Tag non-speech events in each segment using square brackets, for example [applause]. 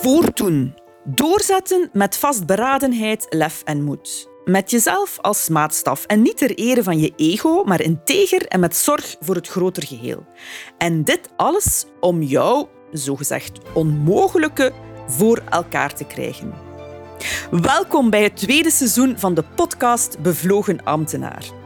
Voortdoen. Doorzetten met vastberadenheid, lef en moed. Met jezelf als maatstaf en niet ter ere van je ego, maar integer en met zorg voor het groter geheel. En dit alles om jouw, zogezegd onmogelijke, voor elkaar te krijgen. Welkom bij het tweede seizoen van de podcast Bevlogen Ambtenaar.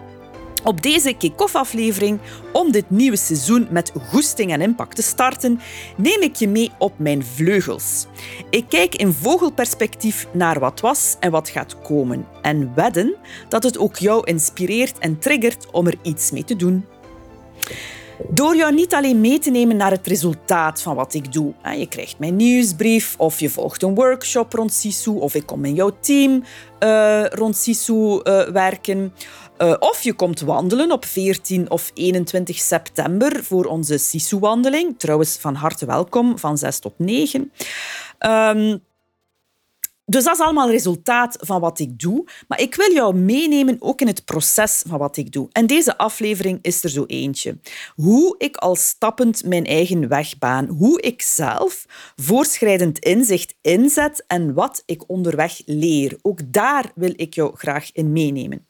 Op deze kick-off-aflevering, om dit nieuwe seizoen met goesting en impact te starten, neem ik je mee op mijn vleugels. Ik kijk in vogelperspectief naar wat was en wat gaat komen en wedden dat het ook jou inspireert en triggert om er iets mee te doen. Door jou niet alleen mee te nemen naar het resultaat van wat ik doe. Je krijgt mijn nieuwsbrief of je volgt een workshop rond Sisu of ik kom in jouw team uh, rond Sisu uh, werken. Uh, of je komt wandelen op 14 of 21 september voor onze Sisu-wandeling. Trouwens, van harte welkom, van 6 tot 9. Um, dus dat is allemaal resultaat van wat ik doe. Maar ik wil jou meenemen ook in het proces van wat ik doe. En deze aflevering is er zo eentje. Hoe ik al stappend mijn eigen weg baan. Hoe ik zelf voorschrijdend inzicht inzet en wat ik onderweg leer. Ook daar wil ik jou graag in meenemen.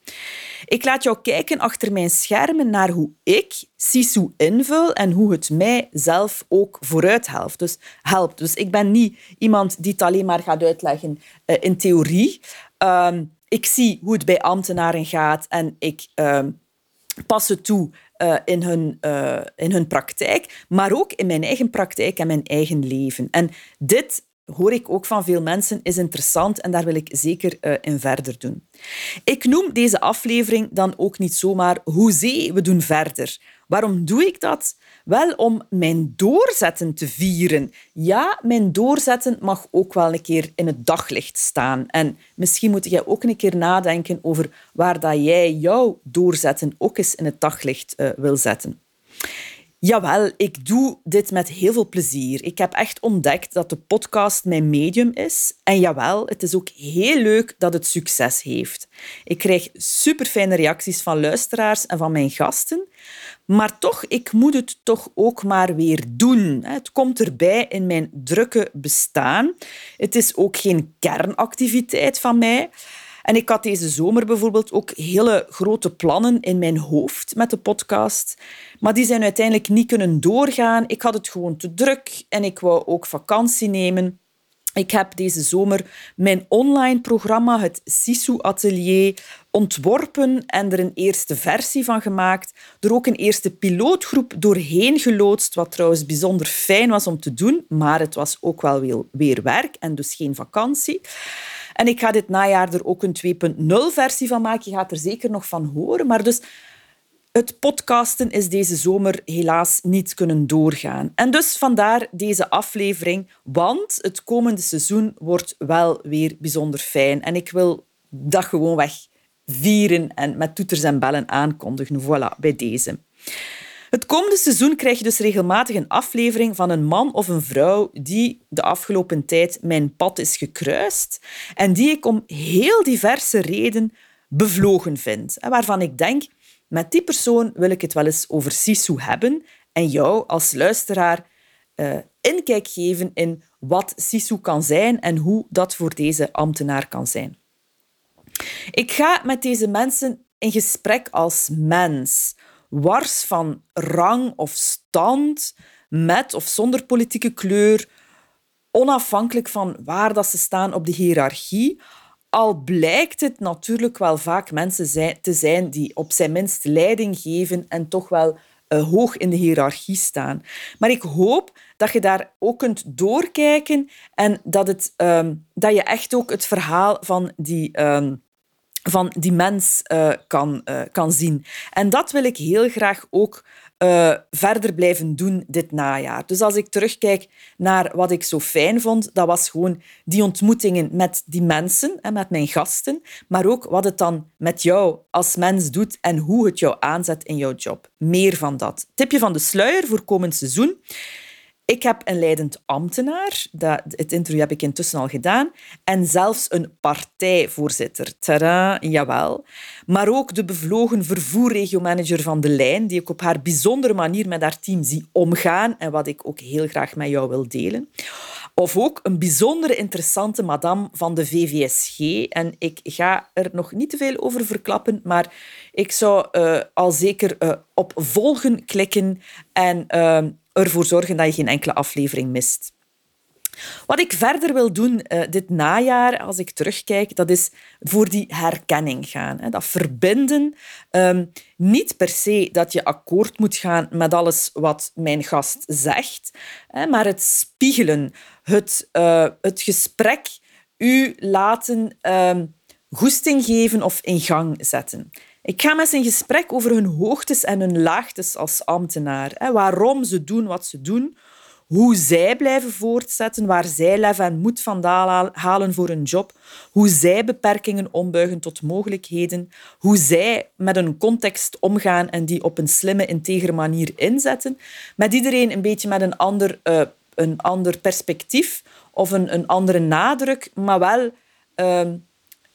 Ik laat jou kijken achter mijn schermen naar hoe ik Sisu invul en hoe het mij zelf ook vooruit helpt. Dus, helpt. dus ik ben niet iemand die het alleen maar gaat uitleggen uh, in theorie. Um, ik zie hoe het bij ambtenaren gaat en ik um, pas het toe uh, in, hun, uh, in hun praktijk, maar ook in mijn eigen praktijk en mijn eigen leven. En dit hoor ik ook van veel mensen, is interessant en daar wil ik zeker uh, in verder doen. Ik noem deze aflevering dan ook niet zomaar Hoezee, we doen verder. Waarom doe ik dat? Wel om mijn doorzetten te vieren. Ja, mijn doorzetten mag ook wel een keer in het daglicht staan. En misschien moet jij ook een keer nadenken over waar dat jij jouw doorzetten ook eens in het daglicht uh, wil zetten. Jawel, ik doe dit met heel veel plezier. Ik heb echt ontdekt dat de podcast mijn medium is. En jawel, het is ook heel leuk dat het succes heeft. Ik krijg superfijne reacties van luisteraars en van mijn gasten. Maar toch, ik moet het toch ook maar weer doen. Het komt erbij in mijn drukke bestaan. Het is ook geen kernactiviteit van mij. En ik had deze zomer bijvoorbeeld ook hele grote plannen in mijn hoofd met de podcast. Maar die zijn uiteindelijk niet kunnen doorgaan. Ik had het gewoon te druk en ik wou ook vakantie nemen. Ik heb deze zomer mijn online programma, het Sisu Atelier, ontworpen en er een eerste versie van gemaakt. Er ook een eerste pilootgroep doorheen geloodst, wat trouwens bijzonder fijn was om te doen, maar het was ook wel weer werk en dus geen vakantie. En ik ga dit najaar er ook een 2.0-versie van maken. Je gaat er zeker nog van horen. Maar dus het podcasten is deze zomer helaas niet kunnen doorgaan. En dus vandaar deze aflevering, want het komende seizoen wordt wel weer bijzonder fijn. En ik wil dat gewoon weg vieren en met toeters en bellen aankondigen. Voilà, bij deze. Het komende seizoen krijg je dus regelmatig een aflevering van een man of een vrouw die de afgelopen tijd mijn pad is gekruist en die ik om heel diverse redenen bevlogen vind. En waarvan ik denk, met die persoon wil ik het wel eens over Sisu hebben en jou als luisteraar uh, inkijk geven in wat Sisu kan zijn en hoe dat voor deze ambtenaar kan zijn. Ik ga met deze mensen in gesprek als mens, wars van rang of stand, met of zonder politieke kleur, onafhankelijk van waar dat ze staan op de hiërarchie. Al blijkt het natuurlijk wel vaak mensen te zijn die op zijn minst leiding geven en toch wel uh, hoog in de hiërarchie staan. Maar ik hoop dat je daar ook kunt doorkijken en dat, het, um, dat je echt ook het verhaal van die um, van die mens uh, kan, uh, kan zien. En dat wil ik heel graag ook uh, verder blijven doen dit najaar. Dus als ik terugkijk naar wat ik zo fijn vond, dat was gewoon die ontmoetingen met die mensen en met mijn gasten, maar ook wat het dan met jou als mens doet en hoe het jou aanzet in jouw job. Meer van dat. Tipje van de sluier voor komend seizoen. Ik heb een leidend ambtenaar, dat, het interview heb ik intussen al gedaan, en zelfs een partijvoorzitter. Tada, jawel. Maar ook de bevlogen vervoerregiomanager van de lijn, die ik op haar bijzondere manier met haar team zie omgaan en wat ik ook heel graag met jou wil delen. Of ook een bijzonder interessante madame van de VVSG. En ik ga er nog niet te veel over verklappen, maar ik zou uh, al zeker uh, op volgen klikken en uh, ervoor zorgen dat je geen enkele aflevering mist. Wat ik verder wil doen uh, dit najaar, als ik terugkijk, dat is voor die herkenning gaan. Hè. Dat verbinden. Um, niet per se dat je akkoord moet gaan met alles wat mijn gast zegt, hè, maar het spiegelen, het, uh, het gesprek u laten um, goesting geven of in gang zetten. Ik ga met ze in gesprek over hun hoogtes en hun laagtes als ambtenaar. Hè, waarom ze doen wat ze doen, hoe zij blijven voortzetten, waar zij lef en moed vandaan halen voor een job, hoe zij beperkingen ombuigen tot mogelijkheden, hoe zij met een context omgaan en die op een slimme, integere manier inzetten. Met iedereen een beetje met een ander, uh, een ander perspectief of een, een andere nadruk, maar wel uh,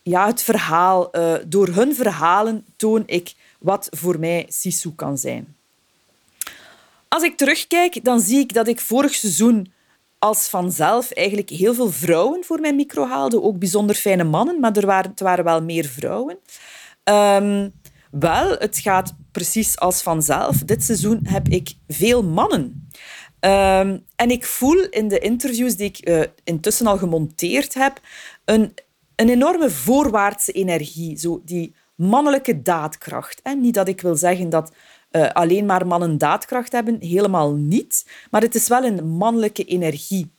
ja, het verhaal. Uh, door hun verhalen toon ik wat voor mij Sisu kan zijn. Als ik terugkijk, dan zie ik dat ik vorig seizoen als vanzelf eigenlijk heel veel vrouwen voor mijn micro haalde. Ook bijzonder fijne mannen, maar er waren, waren wel meer vrouwen. Um, wel, het gaat precies als vanzelf. Dit seizoen heb ik veel mannen. Um, en ik voel in de interviews die ik uh, intussen al gemonteerd heb, een, een enorme voorwaartse energie. Zo die mannelijke daadkracht. En niet dat ik wil zeggen dat uh, alleen maar mannen daadkracht hebben. Helemaal niet. Maar het is wel een mannelijke energie.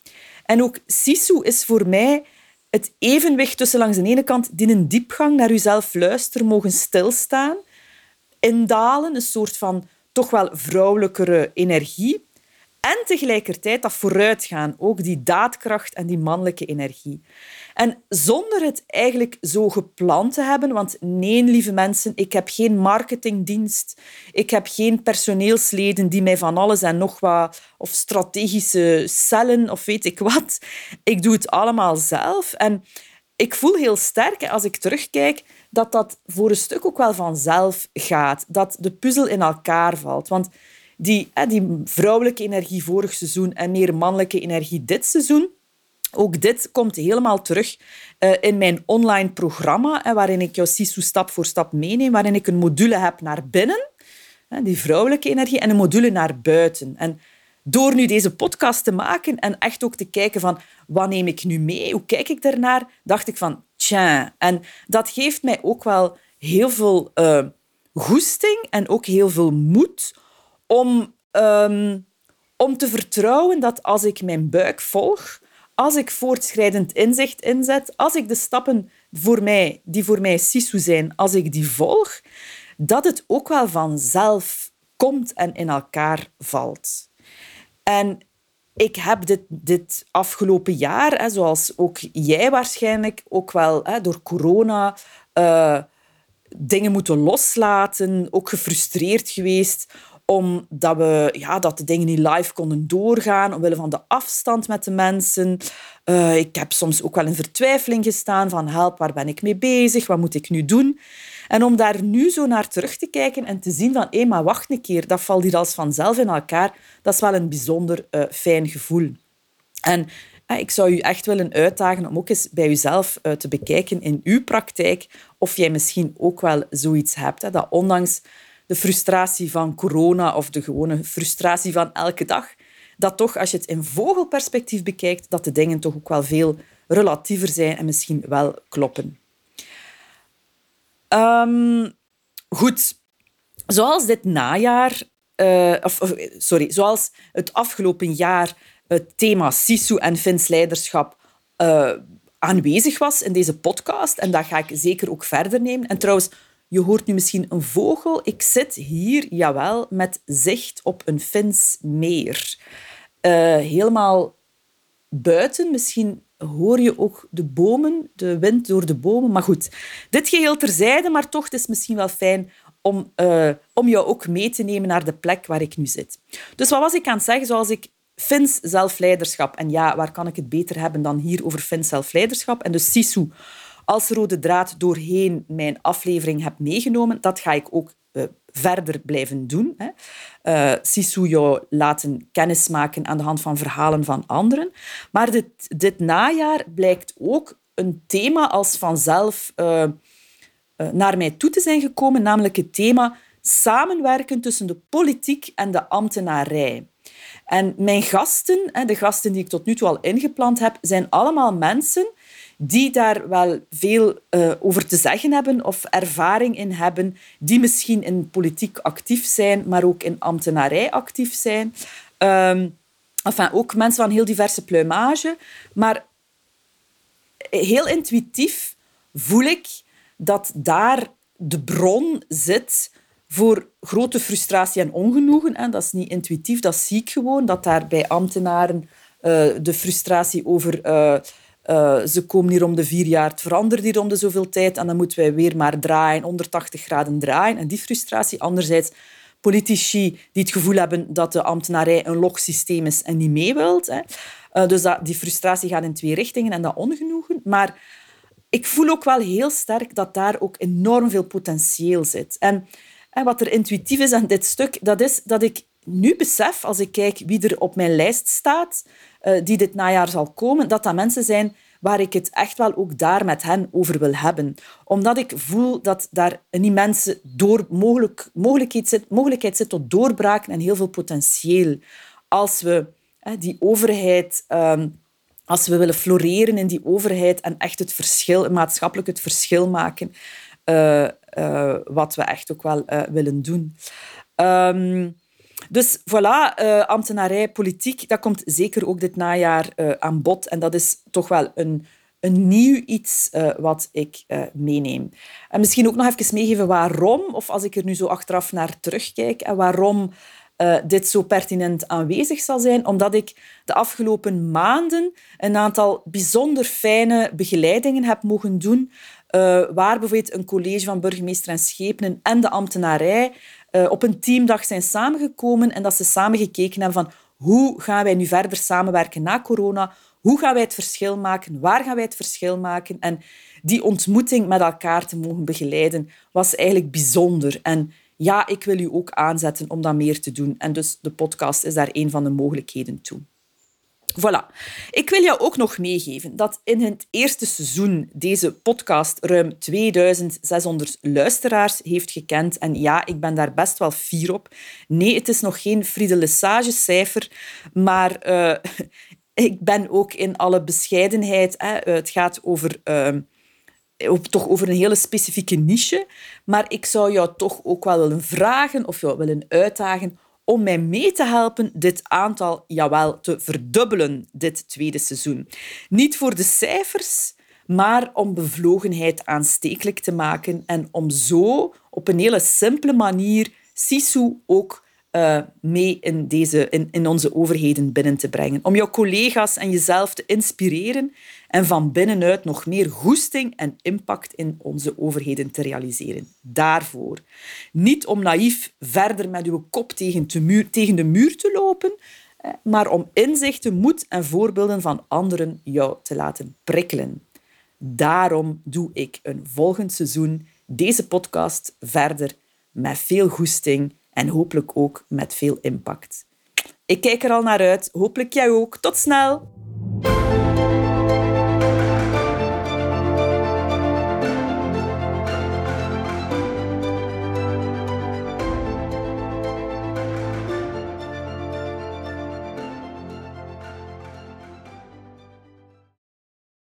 En ook Sisu is voor mij het evenwicht tussen langs de ene kant die een diepgang naar uzelf luisteren, mogen stilstaan, indalen, een soort van toch wel vrouwelijkere energie. En tegelijkertijd dat vooruitgaan, ook die daadkracht en die mannelijke energie. En zonder het eigenlijk zo gepland te hebben, want nee, lieve mensen, ik heb geen marketingdienst, ik heb geen personeelsleden die mij van alles en nog wat, of strategische cellen of weet ik wat. Ik doe het allemaal zelf. En ik voel heel sterk als ik terugkijk dat dat voor een stuk ook wel vanzelf gaat. Dat de puzzel in elkaar valt. Want die, die vrouwelijke energie vorig seizoen en meer mannelijke energie dit seizoen, ook dit komt helemaal terug uh, in mijn online programma, waarin ik jou SISU stap voor stap meeneem, waarin ik een module heb naar binnen, die vrouwelijke energie, en een module naar buiten. En door nu deze podcast te maken en echt ook te kijken van wat neem ik nu mee, hoe kijk ik daarnaar, dacht ik van tja. En dat geeft mij ook wel heel veel uh, goesting en ook heel veel moed om, um, om te vertrouwen dat als ik mijn buik volg, als ik voortschrijdend inzicht inzet, als ik de stappen voor mij, die voor mij Sisu zijn, als ik die volg, dat het ook wel vanzelf komt en in elkaar valt. En ik heb dit, dit afgelopen jaar, hè, zoals ook jij waarschijnlijk, ook wel hè, door corona uh, dingen moeten loslaten, ook gefrustreerd geweest omdat we, ja, dat de dingen niet live konden doorgaan, omwille van de afstand met de mensen. Uh, ik heb soms ook wel in vertwijfeling gestaan van help, waar ben ik mee bezig? Wat moet ik nu doen? En om daar nu zo naar terug te kijken en te zien van, hé, maar wacht een keer, dat valt hier als vanzelf in elkaar, dat is wel een bijzonder uh, fijn gevoel. En ik zou u echt willen uitdagen om ook eens bij uzelf uh, te bekijken in uw praktijk of jij misschien ook wel zoiets hebt. Dat ondanks de frustratie van corona of de gewone frustratie van elke dag, dat toch, als je het in vogelperspectief bekijkt, dat de dingen toch ook wel veel relatiever zijn en misschien wel kloppen. Um, goed, zoals dit najaar, uh, of, sorry, zoals het afgelopen jaar het thema SISU en Fins leiderschap uh, aanwezig was in deze podcast, en dat ga ik zeker ook verder nemen. En trouwens, je hoort nu misschien een vogel. Ik zit hier, jawel, met zicht op een Fins meer. Uh, helemaal buiten. Misschien hoor je ook de bomen, de wind door de bomen. Maar goed, dit geheel terzijde, maar toch, het is misschien wel fijn om, uh, om jou ook mee te nemen naar de plek waar ik nu zit. Dus wat was ik aan het zeggen? Zoals ik Fins zelfleiderschap. En ja, waar kan ik het beter hebben dan hier over Fins zelfleiderschap? En dus Sisu als rode draad doorheen mijn aflevering heb meegenomen, dat ga ik ook uh, verder blijven doen. Hè. Uh, Sisu jou laten kennismaken aan de hand van verhalen van anderen. Maar dit, dit najaar blijkt ook een thema als vanzelf uh, naar mij toe te zijn gekomen, namelijk het thema samenwerken tussen de politiek en de ambtenarij. En mijn gasten, de gasten die ik tot nu toe al ingepland heb, zijn allemaal mensen die daar wel veel uh, over te zeggen hebben of ervaring in hebben, die misschien in politiek actief zijn, maar ook in ambtenarij actief zijn. Um, enfin, ook mensen van heel diverse pluimage. Maar heel intuïtief voel ik dat daar de bron zit voor grote frustratie en ongenoegen. En dat is niet intuïtief, dat zie ik gewoon. Dat daar bij ambtenaren uh, de frustratie over... Uh, uh, ze komen hier om de vier jaar, het verandert hier om de zoveel tijd en dan moeten wij weer maar draaien, 180 graden draaien. En die frustratie. Anderzijds politici die het gevoel hebben dat de ambtenarij een systeem is en niet mee wilt. Hè. Uh, dus dat, die frustratie gaat in twee richtingen en dat ongenoegen. Maar ik voel ook wel heel sterk dat daar ook enorm veel potentieel zit. En, en wat er intuïtief is aan dit stuk, dat is dat ik nu besef, als ik kijk wie er op mijn lijst staat, die dit najaar zal komen, dat dat mensen zijn waar ik het echt wel ook daar met hen over wil hebben. Omdat ik voel dat daar een immense door, mogelijk, mogelijkheid, zit, mogelijkheid zit tot doorbraken en heel veel potentieel. Als we die overheid... Ehm, als we willen floreren in die overheid en echt het verschil, maatschappelijk het verschil maken, uh, uh, wat we echt ook wel willen doen. Um, dus voilà, uh, ambtenarij, politiek, dat komt zeker ook dit najaar uh, aan bod. En dat is toch wel een, een nieuw iets uh, wat ik meeneem. En misschien ook nog even meegeven waarom, of als ik er nu zo achteraf naar terugkijk, en waarom dit zo pertinent aanwezig zal zijn. Omdat ik de afgelopen maanden een aantal bijzonder fijne begeleidingen heb mogen doen, waar bijvoorbeeld een college van burgemeester en schepenen en de ambtenarij uh, op een teamdag zijn samengekomen en dat ze samen gekeken hebben van hoe gaan wij nu verder samenwerken na corona? Hoe gaan wij het verschil maken? Waar gaan wij het verschil maken? En die ontmoeting met elkaar te mogen begeleiden was eigenlijk bijzonder. En ja, ik wil u ook aanzetten om dat meer te doen. En dus de podcast is daar een van de mogelijkheden toe. Voilà. Ik wil jou ook nog meegeven dat in het eerste seizoen deze podcast ruim 2600 luisteraars heeft gekend. En ja, ik ben daar best wel fier op. Nee, het is nog geen Friede Lesage cijfer, maar uh, [laughs] ik ben ook in alle bescheidenheid. Hè, het gaat over... Uh, toch over een hele specifieke niche. Maar ik zou jou toch ook wel willen vragen of jou willen uitdagen om mij mee te helpen dit aantal, jawel, te verdubbelen dit tweede seizoen. Niet voor de cijfers, maar om bevlogenheid aanstekelijk te maken en om zo op een hele simpele manier Sisu ook uh, mee in, deze, in, in onze overheden binnen te brengen. Om jouw collega's en jezelf te inspireren en van binnenuit nog meer goesting en impact in onze overheden te realiseren. Daarvoor. Niet om naïef verder met uw kop tegen de muur, tegen de muur te lopen, maar om inzichten, moed en voorbeelden van anderen jou te laten prikkelen. Daarom doe ik een volgend seizoen deze podcast verder met veel goesting en hopelijk ook met veel impact. Ik kijk er al naar uit. Hopelijk jij ook. Tot snel!